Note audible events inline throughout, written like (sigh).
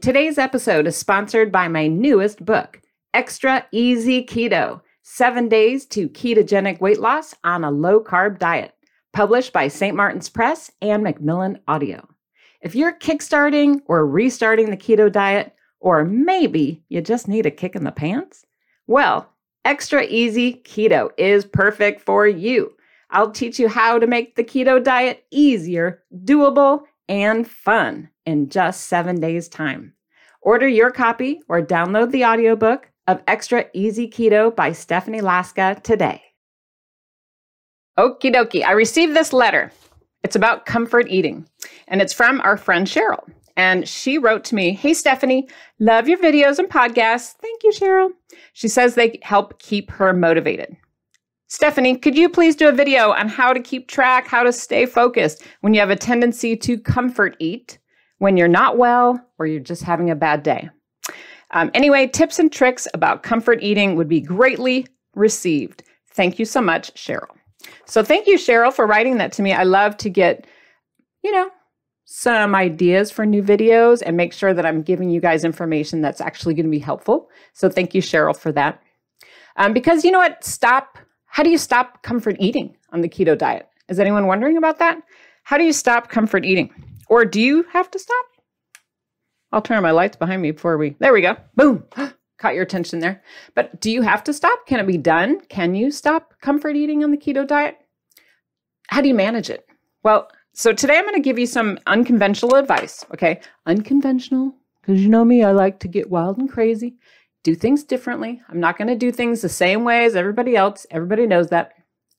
Today's episode is sponsored by my newest book, Extra Easy Keto Seven Days to Ketogenic Weight Loss on a Low Carb Diet, published by St. Martin's Press and Macmillan Audio. If you're kickstarting or restarting the keto diet, or maybe you just need a kick in the pants, well, Extra Easy Keto is perfect for you. I'll teach you how to make the keto diet easier, doable, and fun in just seven days' time. Order your copy or download the audiobook of Extra Easy Keto by Stephanie Laska today. Okie dokie, I received this letter. It's about comfort eating, and it's from our friend Cheryl. And she wrote to me, Hey, Stephanie, love your videos and podcasts. Thank you, Cheryl. She says they help keep her motivated. Stephanie, could you please do a video on how to keep track, how to stay focused when you have a tendency to comfort eat, when you're not well, or you're just having a bad day? Um, anyway, tips and tricks about comfort eating would be greatly received. Thank you so much, Cheryl. So, thank you, Cheryl, for writing that to me. I love to get, you know, some ideas for new videos and make sure that I'm giving you guys information that's actually going to be helpful. So, thank you, Cheryl, for that. Um, because you know what? Stop how do you stop comfort eating on the keto diet? Is anyone wondering about that? How do you stop comfort eating? Or do you have to stop? I'll turn on my lights behind me before we. There we go. Boom. (gasps) Caught your attention there. But do you have to stop? Can it be done? Can you stop comfort eating on the keto diet? How do you manage it? Well, so today I'm going to give you some unconventional advice, okay? Unconventional, because you know me, I like to get wild and crazy do things differently. I'm not going to do things the same way as everybody else. Everybody knows that.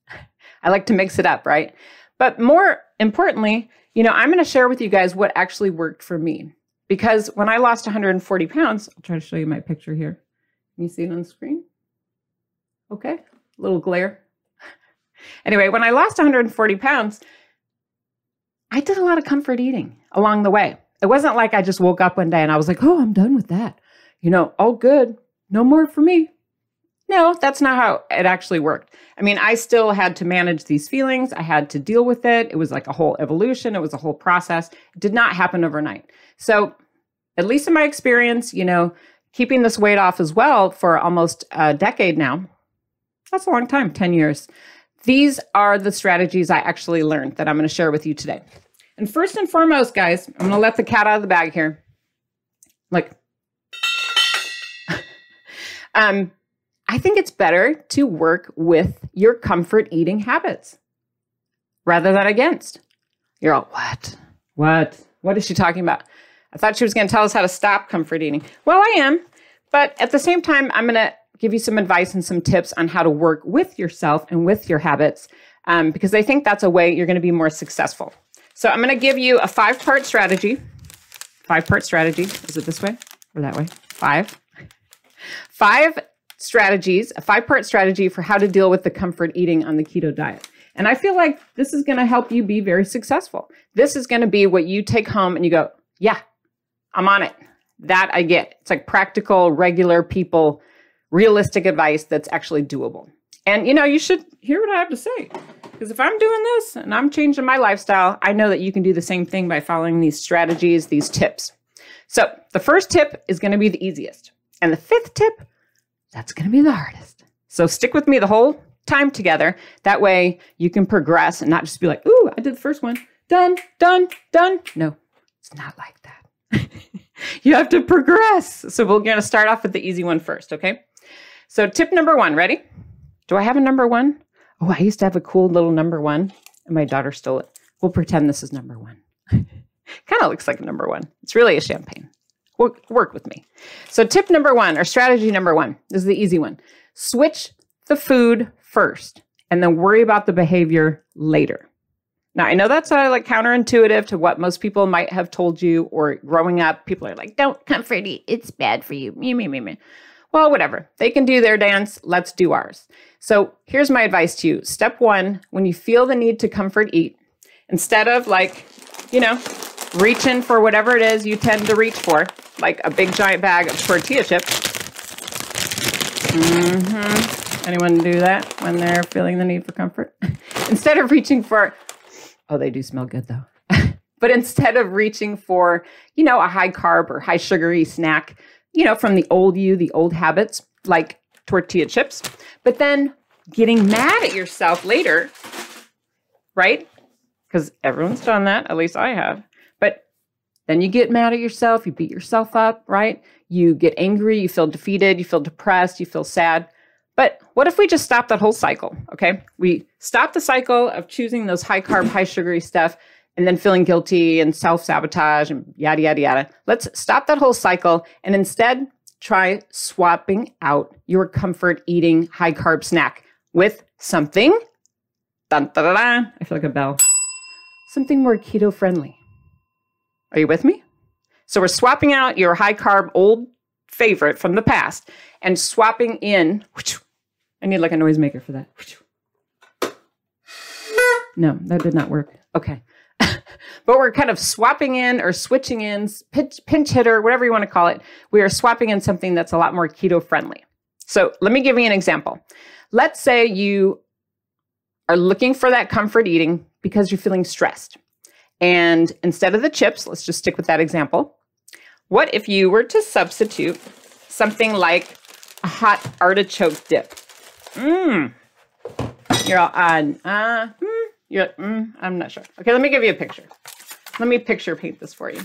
(laughs) I like to mix it up, right? But more importantly, you know, I'm going to share with you guys what actually worked for me. Because when I lost 140 pounds, I'll try to show you my picture here. Can you see it on the screen? Okay, a little glare. (laughs) anyway, when I lost 140 pounds, I did a lot of comfort eating along the way. It wasn't like I just woke up one day and I was like, oh, I'm done with that you know, all good, no more for me. No, that's not how it actually worked. I mean, I still had to manage these feelings. I had to deal with it. It was like a whole evolution, it was a whole process. It did not happen overnight. So, at least in my experience, you know, keeping this weight off as well for almost a decade now, that's a long time 10 years. These are the strategies I actually learned that I'm going to share with you today. And first and foremost, guys, I'm going to let the cat out of the bag here. Like, (laughs) um, I think it's better to work with your comfort eating habits rather than against. You're all, what? What? What is she talking about? I thought she was going to tell us how to stop comfort eating. Well, I am. But at the same time, I'm going to give you some advice and some tips on how to work with yourself and with your habits um, because I think that's a way you're going to be more successful. So I'm going to give you a five part strategy. Five part strategy. Is it this way or that way? Five five strategies, a five part strategy for how to deal with the comfort eating on the keto diet. And I feel like this is going to help you be very successful. This is going to be what you take home and you go, yeah, I'm on it. That I get. It's like practical, regular people, realistic advice that's actually doable. And you know, you should hear what I have to say. Because if I'm doing this and I'm changing my lifestyle, I know that you can do the same thing by following these strategies, these tips. So, the first tip is going to be the easiest. And the fifth tip, that's going to be the hardest. So stick with me the whole time together. That way you can progress and not just be like, ooh, I did the first one. Done, done, done. No, it's not like that. (laughs) you have to progress. So we're going to start off with the easy one first, okay? So tip number one, ready? Do I have a number one? Oh, I used to have a cool little number one, and my daughter stole it. We'll pretend this is number one. (laughs) kind of looks like a number one. It's really a champagne. Work, work with me. So, tip number one, or strategy number one, this is the easy one switch the food first and then worry about the behavior later. Now, I know that's like counterintuitive to what most people might have told you, or growing up, people are like, don't comfort eat. It's bad for you. Me, me, me, me. Well, whatever. They can do their dance. Let's do ours. So here's my advice to you. Step one when you feel the need to comfort eat, instead of like, you know, reaching for whatever it is you tend to reach for, like a big giant bag of tortilla chips. Mm-hmm. Anyone do that when they're feeling the need for comfort? (laughs) instead of reaching for, oh, they do smell good though. (laughs) but instead of reaching for, you know, a high carb or high sugary snack, you know, from the old you, the old habits, like tortilla chips, but then getting mad at yourself later, right? Because everyone's done that, at least I have. Then you get mad at yourself, you beat yourself up, right? You get angry, you feel defeated, you feel depressed, you feel sad. But what if we just stop that whole cycle? Okay. We stop the cycle of choosing those high carb, high sugary stuff and then feeling guilty and self sabotage and yada, yada, yada. Let's stop that whole cycle and instead try swapping out your comfort eating high carb snack with something. Dun, da, da, da, I feel like a bell. Something more keto friendly. Are you with me? So we're swapping out your high carb old favorite from the past and swapping in. I need like a noisemaker for that. No, that did not work. Okay. (laughs) but we're kind of swapping in or switching in, pinch, pinch hitter, whatever you want to call it. We are swapping in something that's a lot more keto friendly. So let me give you an example. Let's say you are looking for that comfort eating because you're feeling stressed. And instead of the chips, let's just stick with that example. What if you were to substitute something like a hot artichoke dip? Mmm. You're all on. Uh, mm, you're, like, mm, I'm not sure. Okay, let me give you a picture. Let me picture paint this for you.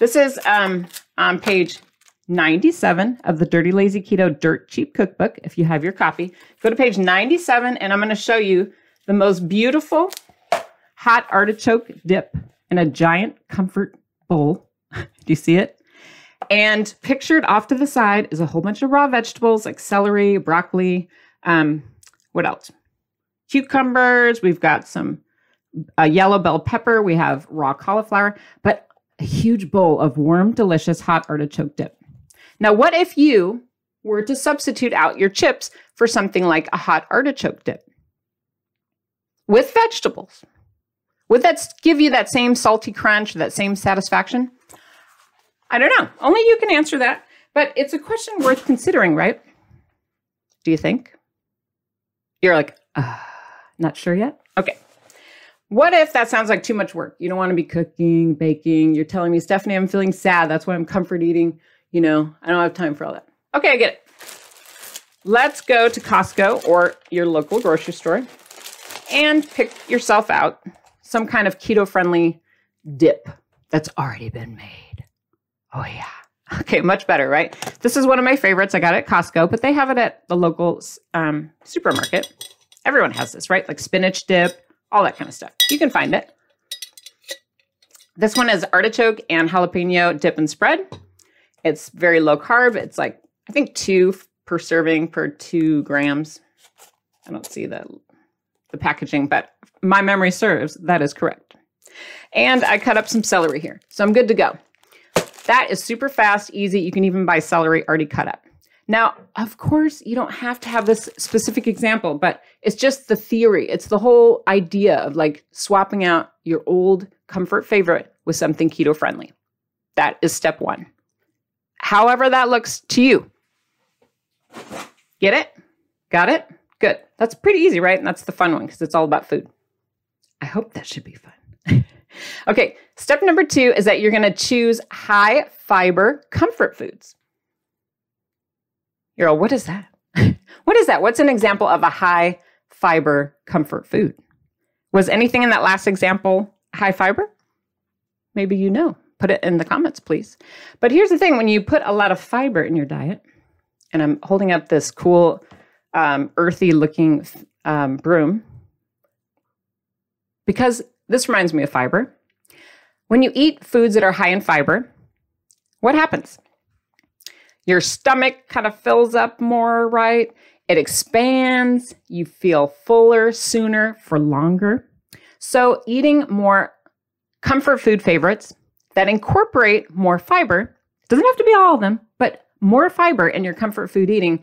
This is um, on page 97 of the Dirty Lazy Keto Dirt Cheap Cookbook. If you have your copy, go to page 97 and I'm going to show you the most beautiful hot artichoke dip in a giant comfort bowl. (laughs) Do you see it? And pictured off to the side is a whole bunch of raw vegetables like celery, broccoli, um, what else? Cucumbers. We've got some uh, yellow bell pepper. We have raw cauliflower, but a huge bowl of warm, delicious hot artichoke dip. Now, what if you were to substitute out your chips for something like a hot artichoke dip with vegetables? Would that give you that same salty crunch, that same satisfaction? I don't know. Only you can answer that. But it's a question worth considering, right? Do you think? You're like, uh, not sure yet? Okay. What if that sounds like too much work? You don't want to be cooking, baking. You're telling me, Stephanie, I'm feeling sad. That's why I'm comfort eating. You know, I don't have time for all that. Okay, I get it. Let's go to Costco or your local grocery store and pick yourself out some kind of keto friendly dip that's already been made. Oh, yeah. Okay, much better, right? This is one of my favorites. I got it at Costco, but they have it at the local um, supermarket. Everyone has this, right? Like spinach dip, all that kind of stuff. You can find it. This one is artichoke and jalapeno dip and spread. It's very low carb. It's like, I think two per serving per two grams. I don't see the, the packaging, but my memory serves, that is correct. And I cut up some celery here. So I'm good to go. That is super fast, easy. You can even buy celery already cut up. Now, of course, you don't have to have this specific example, but it's just the theory. It's the whole idea of like swapping out your old comfort favorite with something keto friendly. That is step one. However, that looks to you. Get it? Got it? Good. That's pretty easy, right? And that's the fun one because it's all about food. I hope that should be fun. (laughs) okay, step number two is that you're going to choose high fiber comfort foods. You're all, what is that? (laughs) what is that? What's an example of a high fiber comfort food? Was anything in that last example high fiber? Maybe you know. Put it in the comments, please. But here's the thing when you put a lot of fiber in your diet, and I'm holding up this cool, um, earthy looking um, broom because this reminds me of fiber. When you eat foods that are high in fiber, what happens? Your stomach kind of fills up more, right? It expands. You feel fuller sooner for longer. So, eating more comfort food favorites that incorporate more fiber doesn't have to be all of them, but more fiber in your comfort food eating.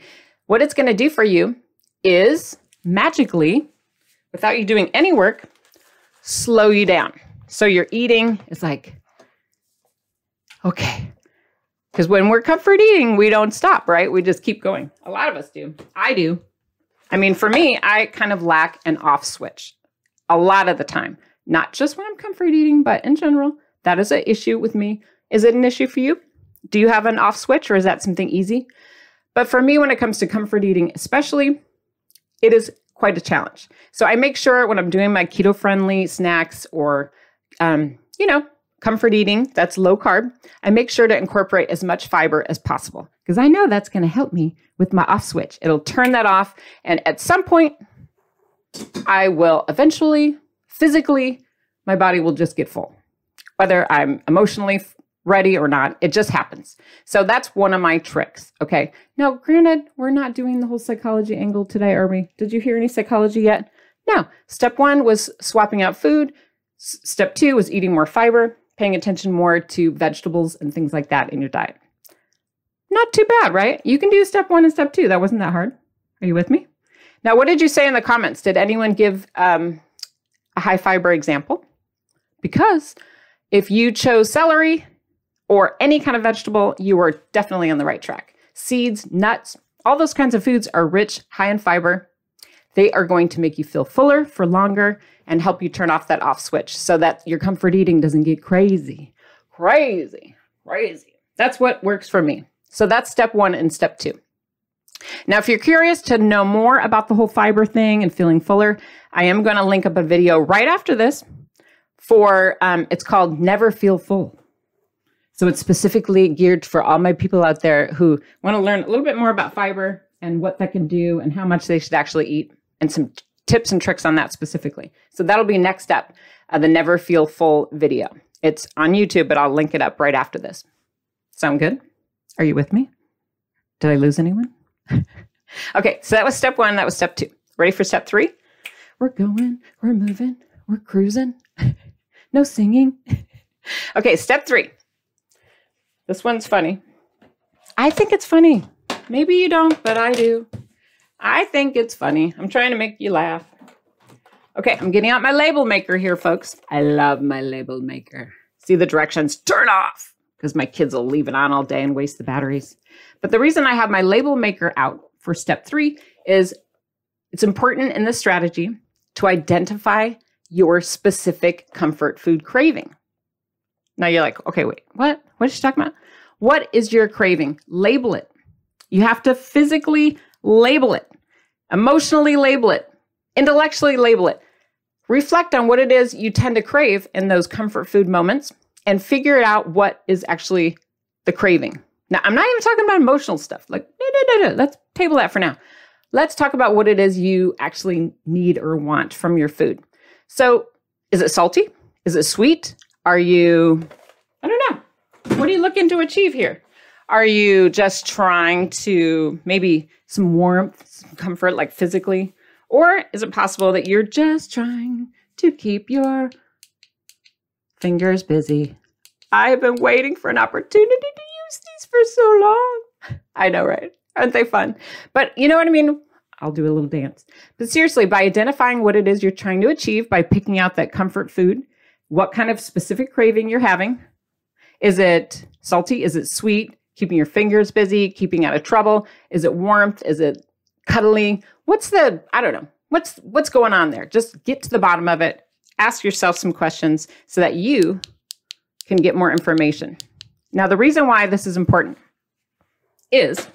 What it's going to do for you is magically, without you doing any work, slow you down. So your eating is like, okay. Because when we're comfort eating, we don't stop, right? We just keep going. A lot of us do. I do. I mean, for me, I kind of lack an off switch a lot of the time, not just when I'm comfort eating, but in general. That is an issue with me. Is it an issue for you? Do you have an off switch or is that something easy? But for me, when it comes to comfort eating, especially, it is quite a challenge. So I make sure when I'm doing my keto friendly snacks or, um, you know, comfort eating that's low carb, I make sure to incorporate as much fiber as possible because I know that's going to help me with my off switch. It'll turn that off. And at some point, I will eventually, physically, my body will just get full. Whether I'm emotionally ready or not. It just happens. So that's one of my tricks. Okay. Now, granted, we're not doing the whole psychology angle today, are we? Did you hear any psychology yet? No. Step one was swapping out food. S- step two was eating more fiber, paying attention more to vegetables and things like that in your diet. Not too bad, right? You can do step one and step two. That wasn't that hard. Are you with me? Now, what did you say in the comments? Did anyone give um, a high fiber example? Because if you chose celery, or any kind of vegetable, you are definitely on the right track. Seeds, nuts, all those kinds of foods are rich, high in fiber. They are going to make you feel fuller for longer and help you turn off that off switch so that your comfort eating doesn't get crazy. Crazy, crazy. That's what works for me. So that's step one and step two. Now, if you're curious to know more about the whole fiber thing and feeling fuller, I am going to link up a video right after this for um, it's called Never Feel Full. So it's specifically geared for all my people out there who want to learn a little bit more about fiber and what that can do and how much they should actually eat and some t- tips and tricks on that specifically. So that'll be next up, uh, the Never Feel Full video. It's on YouTube, but I'll link it up right after this. Sound good? Are you with me? Did I lose anyone? (laughs) okay, so that was step one. That was step two. Ready for step three? We're going, we're moving, we're cruising. (laughs) no singing. (laughs) okay, step three this one's funny. I think it's funny. Maybe you don't, but I do. I think it's funny. I'm trying to make you laugh. Okay, I'm getting out my label maker here, folks. I love my label maker. See the directions, turn off, because my kids will leave it on all day and waste the batteries. But the reason I have my label maker out for step three is it's important in this strategy to identify your specific comfort food craving. Now you're like, okay, wait, what? What is she talking about? What is your craving? Label it. You have to physically label it, emotionally label it, intellectually label it. Reflect on what it is you tend to crave in those comfort food moments and figure out what is actually the craving. Now, I'm not even talking about emotional stuff. Like, no, no, no, no. Let's table that for now. Let's talk about what it is you actually need or want from your food. So, is it salty? Is it sweet? Are you, I don't know. What are you looking to achieve here? Are you just trying to maybe some warmth, some comfort, like physically? Or is it possible that you're just trying to keep your fingers busy? I've been waiting for an opportunity to use these for so long. I know, right? Aren't they fun? But you know what I mean? I'll do a little dance. But seriously, by identifying what it is you're trying to achieve, by picking out that comfort food, what kind of specific craving you're having. Is it salty? Is it sweet? Keeping your fingers busy, keeping out of trouble? Is it warmth? Is it cuddling? What's the, I don't know. What's what's going on there? Just get to the bottom of it. Ask yourself some questions so that you can get more information. Now, the reason why this is important is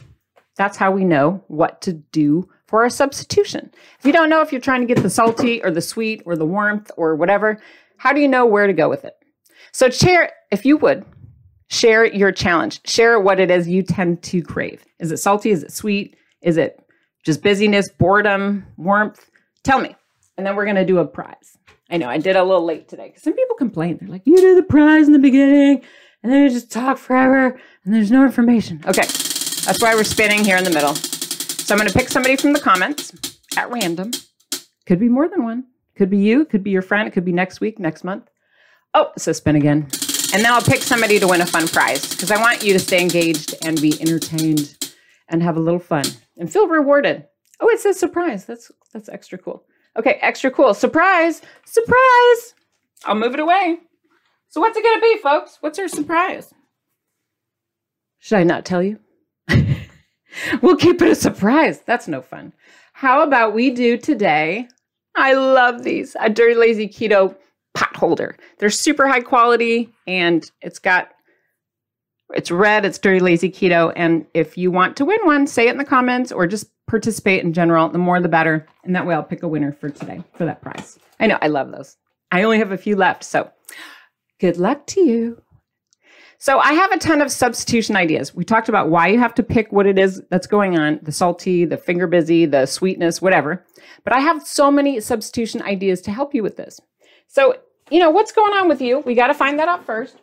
that's how we know what to do for a substitution. If you don't know if you're trying to get the salty or the sweet or the warmth or whatever, how do you know where to go with it? So, share, if you would, share your challenge. Share what it is you tend to crave. Is it salty? Is it sweet? Is it just busyness, boredom, warmth? Tell me. And then we're going to do a prize. I know I did a little late today because some people complain. They're like, you do the prize in the beginning and then you just talk forever and there's no information. Okay. That's why we're spinning here in the middle. So I'm going to pick somebody from the comments at random. Could be more than one. Could be you, could be your friend, it could be next week, next month. Oh, so spin again. And then I'll pick somebody to win a fun prize because I want you to stay engaged and be entertained and have a little fun and feel rewarded. Oh, it says surprise. That's that's extra cool. Okay, extra cool. Surprise! Surprise! I'll move it away. So what's it gonna be, folks? What's our surprise? Should I not tell you? (laughs) we'll keep it a surprise. That's no fun. How about we do today? I love these. A Dirty Lazy Keto pot holder. They're super high quality and it's got it's red, it's dirty lazy keto and if you want to win one, say it in the comments or just participate in general. The more the better. And that way I'll pick a winner for today for that prize. I know I love those. I only have a few left, so good luck to you. So I have a ton of substitution ideas. We talked about why you have to pick what it is that's going on, the salty, the finger busy, the sweetness, whatever. But I have so many substitution ideas to help you with this. So you know, what's going on with you? We got to find that out first.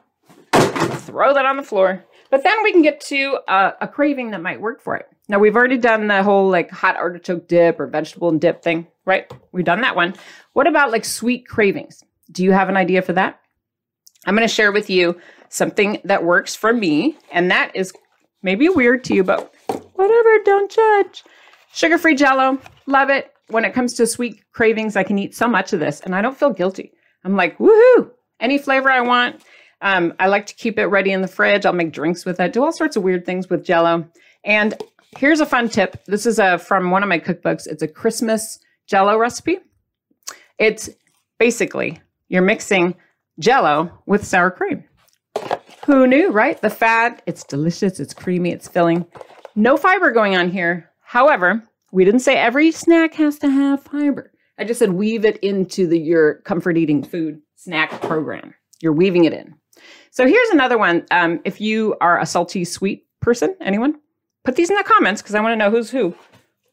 Throw that on the floor. But then we can get to a, a craving that might work for it. Now, we've already done the whole like hot artichoke dip or vegetable and dip thing, right? We've done that one. What about like sweet cravings? Do you have an idea for that? I'm going to share with you something that works for me, and that is maybe weird to you, but whatever, don't judge. Sugar free jello, love it. When it comes to sweet cravings, I can eat so much of this and I don't feel guilty. I'm like, woohoo, any flavor I want. Um, I like to keep it ready in the fridge. I'll make drinks with it, do all sorts of weird things with jello. And here's a fun tip. This is a, uh, from one of my cookbooks. It's a Christmas jello recipe. It's basically you're mixing jello with sour cream. Who knew, right? The fat, it's delicious, it's creamy, it's filling. No fiber going on here. However, we didn't say every snack has to have fiber. I just said weave it into the your comfort eating food snack program. You're weaving it in. So here's another one. Um, if you are a salty sweet person, anyone, put these in the comments because I want to know who's who.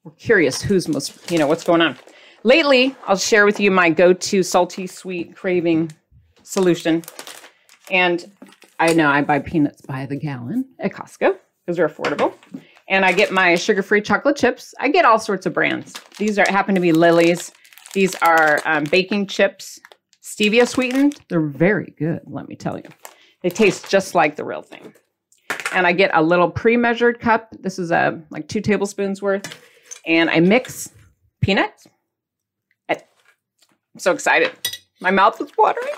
We're curious who's most, you know, what's going on. Lately, I'll share with you my go-to salty sweet craving solution. And I know I buy peanuts by the gallon at Costco because they're affordable. And I get my sugar-free chocolate chips. I get all sorts of brands. These are happen to be Lily's. These are um, baking chips, stevia sweetened. They're very good, let me tell you. They taste just like the real thing. And I get a little pre-measured cup. This is a uh, like two tablespoons worth. And I mix peanuts. I'm so excited. My mouth is watering.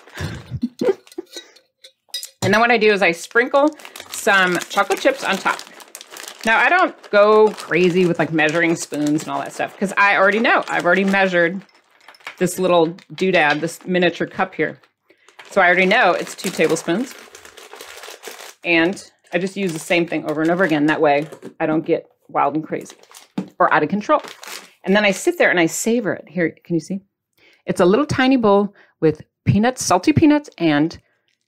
And then what I do is I sprinkle some chocolate chips on top. Now, I don't go crazy with like measuring spoons and all that stuff because I already know. I've already measured this little doodad, this miniature cup here. So I already know it's two tablespoons. And I just use the same thing over and over again. That way I don't get wild and crazy or out of control. And then I sit there and I savor it. Here, can you see? It's a little tiny bowl with peanuts, salty peanuts, and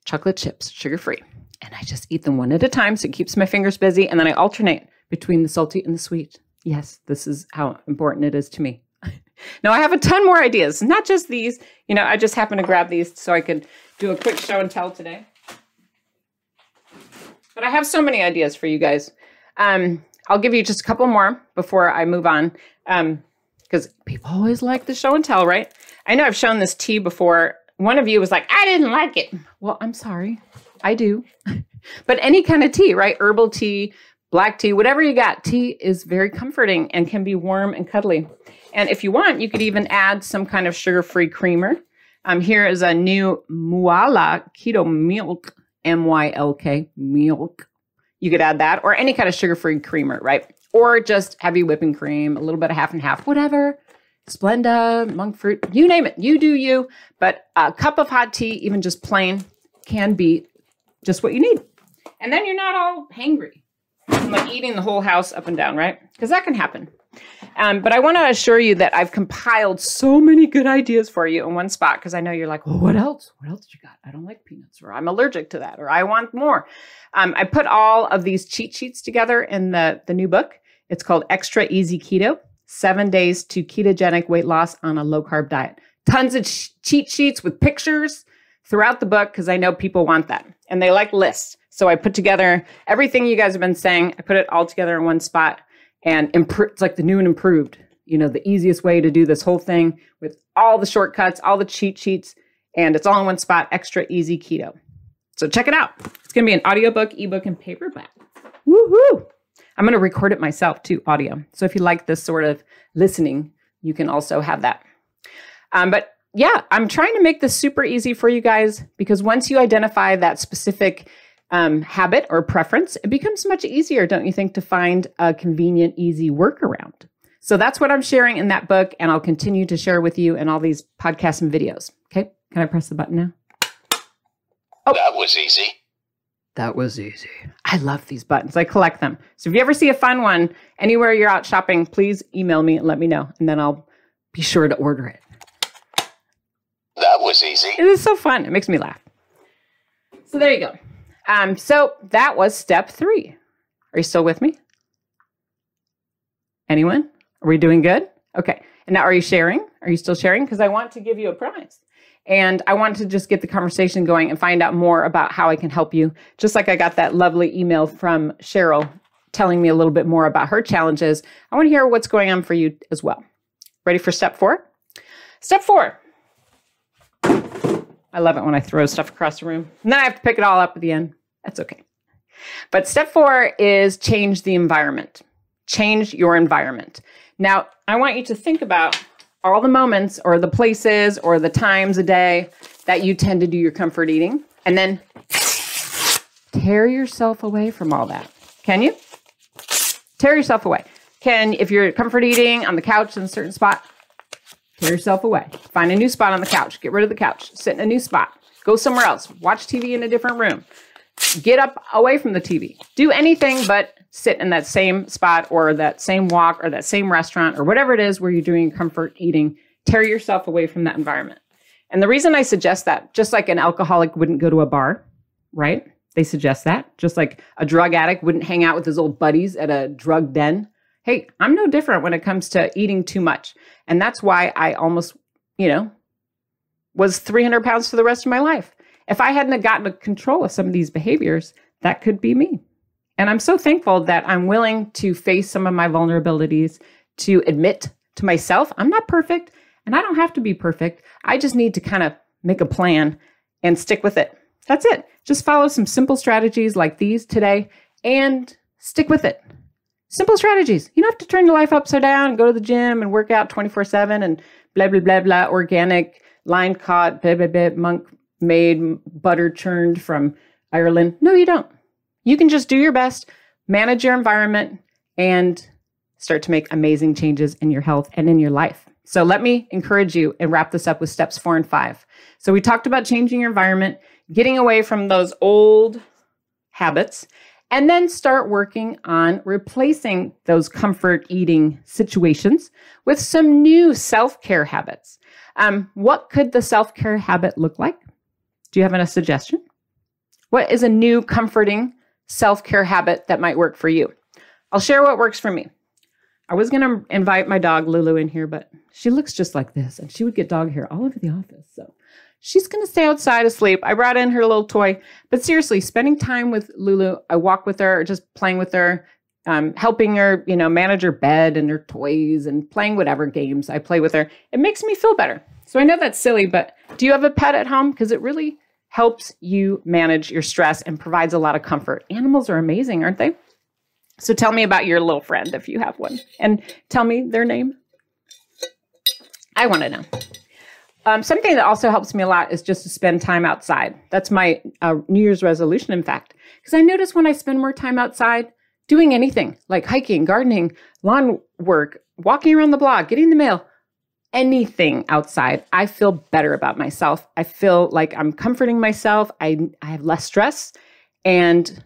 chocolate chips, sugar free. And I just eat them one at a time so it keeps my fingers busy. And then I alternate between the salty and the sweet. Yes, this is how important it is to me. (laughs) now I have a ton more ideas, not just these. You know, I just happened to grab these so I could do a quick show and tell today. But I have so many ideas for you guys. Um, I'll give you just a couple more before I move on. because um, people always like the show and tell, right? I know I've shown this tea before. One of you was like, I didn't like it. Well, I'm sorry. I do. (laughs) but any kind of tea, right? Herbal tea, black tea, whatever you got, tea is very comforting and can be warm and cuddly. And if you want, you could even add some kind of sugar-free creamer. Um, here is a new Mooala Keto Milk, M-Y-L-K, milk. You could add that or any kind of sugar-free creamer, right? Or just heavy whipping cream, a little bit of half and half, whatever. Splenda, monk fruit, you name it. You do you. But a cup of hot tea, even just plain, can be just what you need. And then you're not all hangry like eating the whole house up and down, right? Because that can happen. Um, but I want to assure you that I've compiled so many good ideas for you in one spot because I know you're like, well, what else? What else you got? I don't like peanuts, or I'm allergic to that, or I want more. Um, I put all of these cheat sheets together in the, the new book. It's called Extra Easy Keto Seven Days to Ketogenic Weight Loss on a Low Carb Diet. Tons of ch- cheat sheets with pictures throughout the book because I know people want that and they like lists. So I put together everything you guys have been saying. I put it all together in one spot and improve. It's like the new and improved. you know, the easiest way to do this whole thing with all the shortcuts, all the cheat sheets, and it's all in one spot, extra easy keto. So check it out. It's going to be an audiobook, ebook, and paperback. Woohoo! I'm going to record it myself too, audio. So if you like this sort of listening, you can also have that. Um, but yeah, I'm trying to make this super easy for you guys because once you identify that specific um, habit or preference, it becomes much easier, don't you think, to find a convenient, easy workaround. So that's what I'm sharing in that book, and I'll continue to share with you in all these podcasts and videos. Okay, can I press the button now? Oh, that was easy. That was easy. I love these buttons. I collect them. So if you ever see a fun one anywhere you're out shopping, please email me and let me know, and then I'll be sure to order it. That was easy. It is so fun. It makes me laugh. So there you go. Um, so that was step three. Are you still with me? Anyone? Are we doing good? Okay. And now, are you sharing? Are you still sharing? Because I want to give you a prize. And I want to just get the conversation going and find out more about how I can help you. Just like I got that lovely email from Cheryl telling me a little bit more about her challenges. I want to hear what's going on for you as well. Ready for step four? Step four. I love it when I throw stuff across the room. And then I have to pick it all up at the end. That's okay. But step four is change the environment. Change your environment. Now, I want you to think about all the moments or the places or the times a day that you tend to do your comfort eating and then tear yourself away from all that. Can you? Tear yourself away. Can, if you're comfort eating on the couch in a certain spot, tear yourself away. Find a new spot on the couch. Get rid of the couch. Sit in a new spot. Go somewhere else. Watch TV in a different room. Get up away from the TV. Do anything but sit in that same spot or that same walk or that same restaurant or whatever it is where you're doing comfort eating. Tear yourself away from that environment. And the reason I suggest that, just like an alcoholic wouldn't go to a bar, right? They suggest that. Just like a drug addict wouldn't hang out with his old buddies at a drug den. Hey, I'm no different when it comes to eating too much. And that's why I almost, you know, was 300 pounds for the rest of my life. If I hadn't gotten control of some of these behaviors, that could be me. And I'm so thankful that I'm willing to face some of my vulnerabilities, to admit to myself, I'm not perfect and I don't have to be perfect. I just need to kind of make a plan and stick with it. That's it. Just follow some simple strategies like these today and stick with it. Simple strategies. You don't have to turn your life upside down and go to the gym and work out 24 7 and blah, blah, blah, blah, organic, line caught, blah, blah, blah, monk made, butter churned from Ireland. No, you don't. You can just do your best, manage your environment, and start to make amazing changes in your health and in your life. So let me encourage you and wrap this up with steps four and five. So we talked about changing your environment, getting away from those old habits, and then start working on replacing those comfort eating situations with some new self care habits. Um, what could the self care habit look like? Do you have a suggestion? What is a new comforting self care habit that might work for you. I'll share what works for me. I was going to invite my dog Lulu in here, but she looks just like this and she would get dog hair all over the office. So she's going to stay outside asleep. I brought in her little toy, but seriously, spending time with Lulu, I walk with her, just playing with her, um, helping her, you know, manage her bed and her toys and playing whatever games I play with her. It makes me feel better. So I know that's silly, but do you have a pet at home? Because it really helps you manage your stress and provides a lot of comfort. Animals are amazing, aren't they? So tell me about your little friend if you have one and tell me their name. I want to know. Um, something that also helps me a lot is just to spend time outside. That's my uh, New Year's resolution, in fact, because I notice when I spend more time outside doing anything like hiking, gardening, lawn work, walking around the block, getting the mail, anything outside, I feel better about myself. I feel like I'm comforting myself. I, I have less stress. And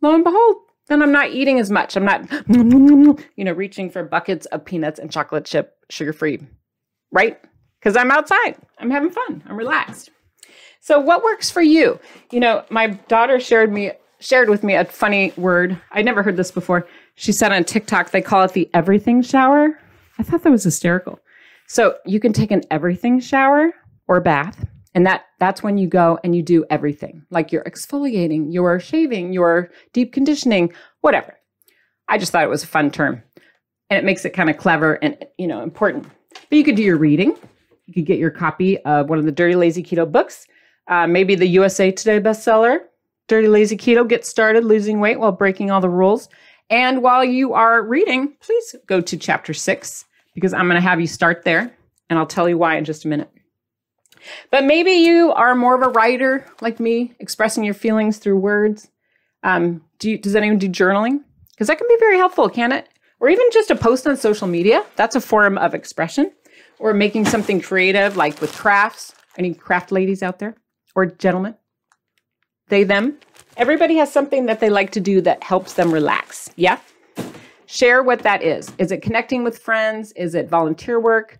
lo and behold, then I'm not eating as much. I'm not, (laughs) you know, reaching for buckets of peanuts and chocolate chip sugar free, right? Because I'm outside. I'm having fun. I'm relaxed. So what works for you? You know, my daughter shared me shared with me a funny word. I never heard this before. She said on TikTok they call it the everything shower. I thought that was hysterical. So you can take an everything shower or bath. And that that's when you go and you do everything. Like you're exfoliating, you're shaving, you're deep conditioning, whatever. I just thought it was a fun term. and it makes it kind of clever and you know important. But you could do your reading. You could get your copy of one of the Dirty Lazy Keto books, uh, maybe the USA Today bestseller, Dirty Lazy Keto. Get started losing weight while breaking all the rules. And while you are reading, please go to chapter six because I'm going to have you start there, and I'll tell you why in just a minute. But maybe you are more of a writer like me, expressing your feelings through words. Um, do you, does anyone do journaling? Because that can be very helpful, can it? Or even just a post on social media. That's a form of expression. Or making something creative, like with crafts. Any craft ladies out there? Or gentlemen? They, them. Everybody has something that they like to do that helps them relax. Yeah? Share what that is. Is it connecting with friends? Is it volunteer work?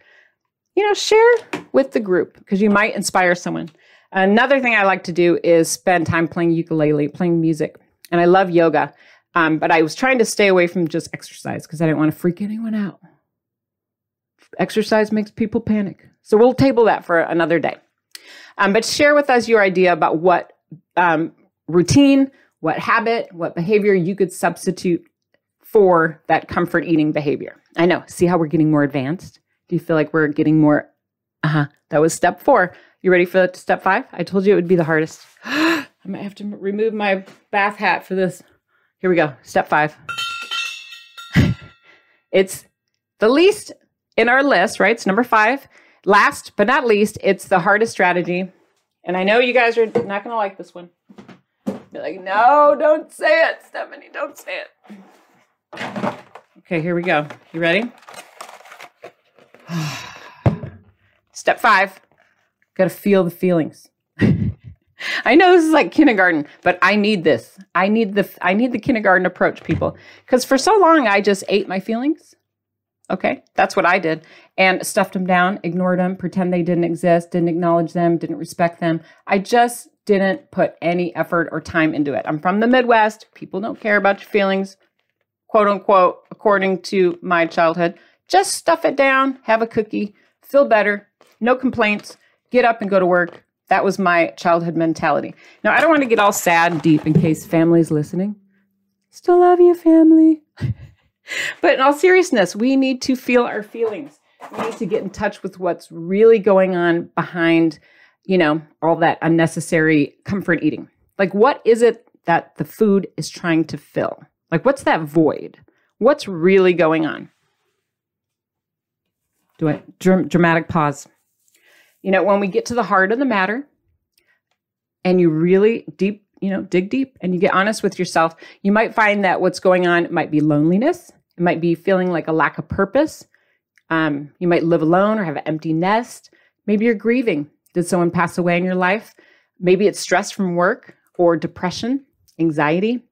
You know, share with the group because you might inspire someone. Another thing I like to do is spend time playing ukulele, playing music. And I love yoga. Um, but I was trying to stay away from just exercise because I didn't want to freak anyone out. Exercise makes people panic. So we'll table that for another day. Um, but share with us your idea about what um, routine, what habit, what behavior you could substitute for that comfort eating behavior. I know. See how we're getting more advanced? Do you feel like we're getting more? Uh huh. That was step four. You ready for step five? I told you it would be the hardest. (gasps) I might have to remove my bath hat for this. Here we go. Step five. (laughs) it's the least in our list, right? It's number five. Last but not least, it's the hardest strategy. And I know you guys are not going to like this one. Be like, no, don't say it, Stephanie, don't say it. Okay, here we go. You ready? (sighs) Step five, got to feel the feelings. (laughs) I know this is like kindergarten, but I need this. I need the I need the kindergarten approach, people. Because for so long I just ate my feelings. Okay, that's what I did, and stuffed them down, ignored them, pretend they didn't exist, didn't acknowledge them, didn't respect them. I just didn't put any effort or time into it. I'm from the Midwest. People don't care about your feelings, quote unquote, according to my childhood. Just stuff it down, have a cookie, feel better, no complaints, get up and go to work, that was my childhood mentality. Now, I don't want to get all sad and deep in case family's listening. Still love you, family. (laughs) but in all seriousness, we need to feel our feelings. We need to get in touch with what's really going on behind, you know, all that unnecessary comfort eating. Like, what is it that the food is trying to fill? Like, what's that void? What's really going on? Do a dr- dramatic pause. You know, when we get to the heart of the matter and you really deep, you know, dig deep and you get honest with yourself, you might find that what's going on might be loneliness. It might be feeling like a lack of purpose. Um, you might live alone or have an empty nest. Maybe you're grieving. Did someone pass away in your life? Maybe it's stress from work or depression, anxiety.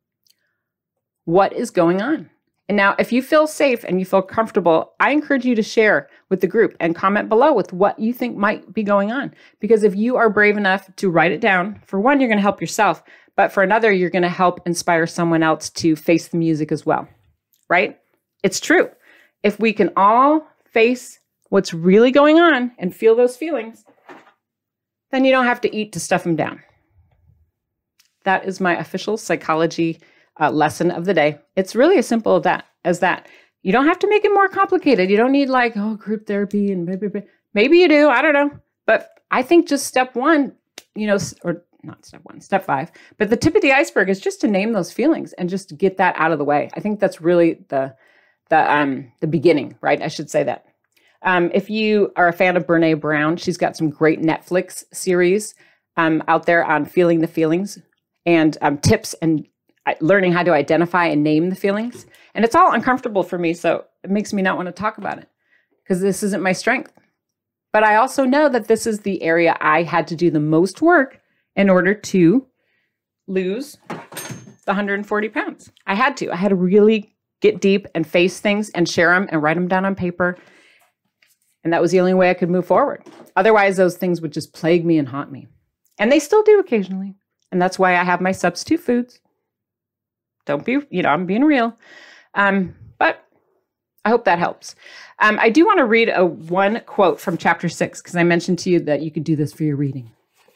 What is going on? And now, if you feel safe and you feel comfortable, I encourage you to share with the group and comment below with what you think might be going on. Because if you are brave enough to write it down, for one, you're going to help yourself, but for another, you're going to help inspire someone else to face the music as well. Right? It's true. If we can all face what's really going on and feel those feelings, then you don't have to eat to stuff them down. That is my official psychology uh, lesson of the day. It's really as simple that. As that. You don't have to make it more complicated. You don't need like oh group therapy and blah, blah, blah. maybe you do. I don't know, but I think just step one, you know, or not step one, step five. But the tip of the iceberg is just to name those feelings and just get that out of the way. I think that's really the the um the beginning, right? I should say that. Um, if you are a fan of Brene Brown, she's got some great Netflix series um, out there on feeling the feelings and um, tips and learning how to identify and name the feelings. And it's all uncomfortable for me. So it makes me not want to talk about it because this isn't my strength. But I also know that this is the area I had to do the most work in order to lose the 140 pounds. I had to. I had to really get deep and face things and share them and write them down on paper. And that was the only way I could move forward. Otherwise, those things would just plague me and haunt me. And they still do occasionally. And that's why I have my substitute foods. Don't be, you know, I'm being real. Um, but I hope that helps. Um, I do want to read a one quote from chapter six because I mentioned to you that you could do this for your reading.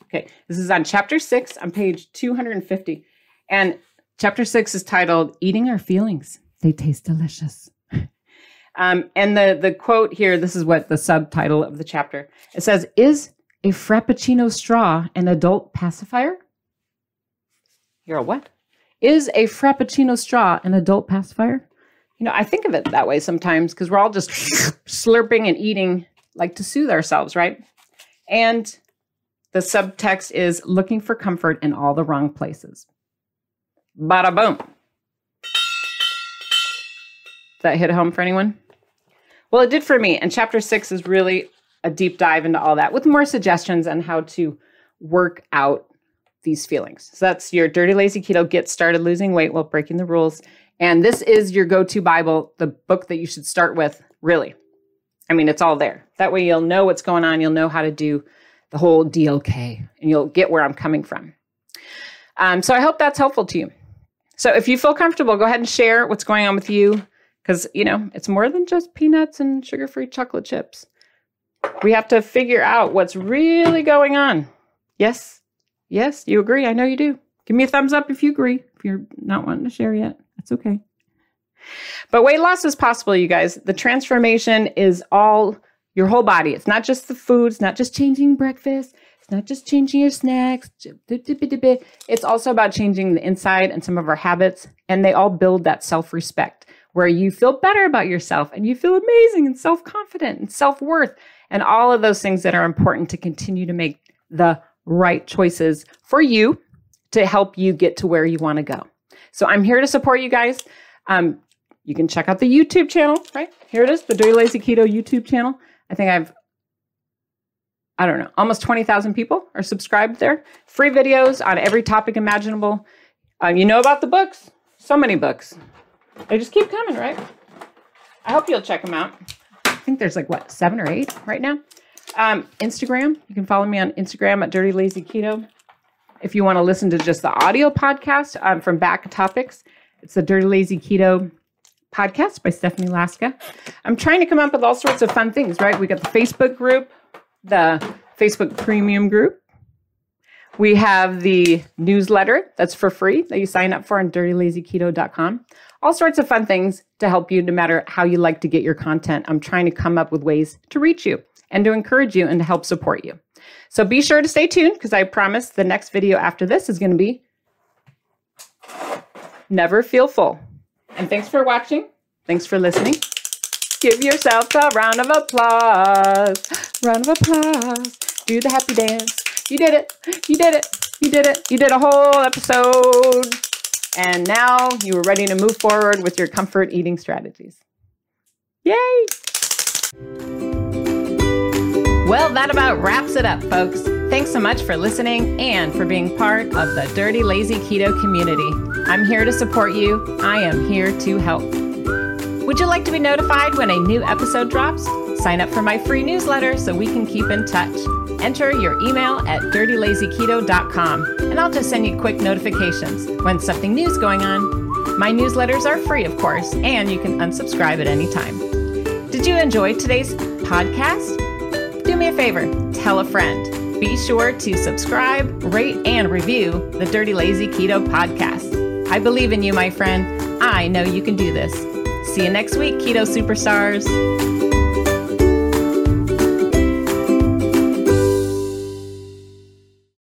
Okay, this is on chapter six on page 250. And chapter six is titled Eating Our Feelings. They Taste Delicious. (laughs) Um, and the the quote here, this is what the subtitle of the chapter. It says, "Is a frappuccino straw an adult pacifier?" You're a what? Is a frappuccino straw an adult pacifier? You know, I think of it that way sometimes because we're all just slurping and eating like to soothe ourselves, right? And the subtext is looking for comfort in all the wrong places. Bada boom. That hit home for anyone? Well, it did for me. And chapter six is really a deep dive into all that with more suggestions on how to work out these feelings. So that's your Dirty Lazy Keto Get Started Losing Weight While Breaking the Rules. And this is your go to Bible, the book that you should start with, really. I mean, it's all there. That way you'll know what's going on. You'll know how to do the whole DLK and you'll get where I'm coming from. Um, so I hope that's helpful to you. So if you feel comfortable, go ahead and share what's going on with you because, you know, it's more than just peanuts and sugar free chocolate chips. We have to figure out what's really going on. Yes, yes, you agree. I know you do. Give me a thumbs up if you agree. If you're not wanting to share yet, that's okay. But weight loss is possible, you guys. The transformation is all your whole body. It's not just the foods, not just changing breakfast, it's not just changing your snacks. It's also about changing the inside and some of our habits. And they all build that self respect where you feel better about yourself and you feel amazing and self confident and self worth and all of those things that are important to continue to make the right choices for you to help you get to where you want to go. So I'm here to support you guys. Um, you can check out the YouTube channel, right? Here it is, the Dirty Lazy Keto YouTube channel. I think I've, I don't know, almost 20,000 people are subscribed there. Free videos on every topic imaginable. Um, you know about the books? So many books. They just keep coming, right? I hope you'll check them out. I think there's like, what, seven or eight right now? Um, Instagram, you can follow me on Instagram at Dirty Lazy Keto. If you want to listen to just the audio podcast um, from Back Topics, it's the Dirty Lazy Keto podcast by Stephanie Laska. I'm trying to come up with all sorts of fun things, right? We got the Facebook group, the Facebook premium group. We have the newsletter that's for free that you sign up for on dirtylazyketo.com. All sorts of fun things to help you no matter how you like to get your content. I'm trying to come up with ways to reach you and to encourage you and to help support you. So be sure to stay tuned because I promise the next video after this is going to be Never Feel Full. And thanks for watching. Thanks for listening. Give yourself a round of applause. Round of applause. Do the happy dance. You did it. You did it. You did it. You did a whole episode. And now you are ready to move forward with your comfort eating strategies. Yay! Well, that about wraps it up, folks. Thanks so much for listening and for being part of the Dirty Lazy Keto community. I'm here to support you. I am here to help. Would you like to be notified when a new episode drops? Sign up for my free newsletter so we can keep in touch. Enter your email at dirtylazyketo.com and I'll just send you quick notifications when something new is going on. My newsletters are free, of course, and you can unsubscribe at any time. Did you enjoy today's podcast? Do me a favor, tell a friend. Be sure to subscribe, rate, and review the Dirty Lazy Keto podcast. I believe in you, my friend. I know you can do this. See you next week, Keto Superstars.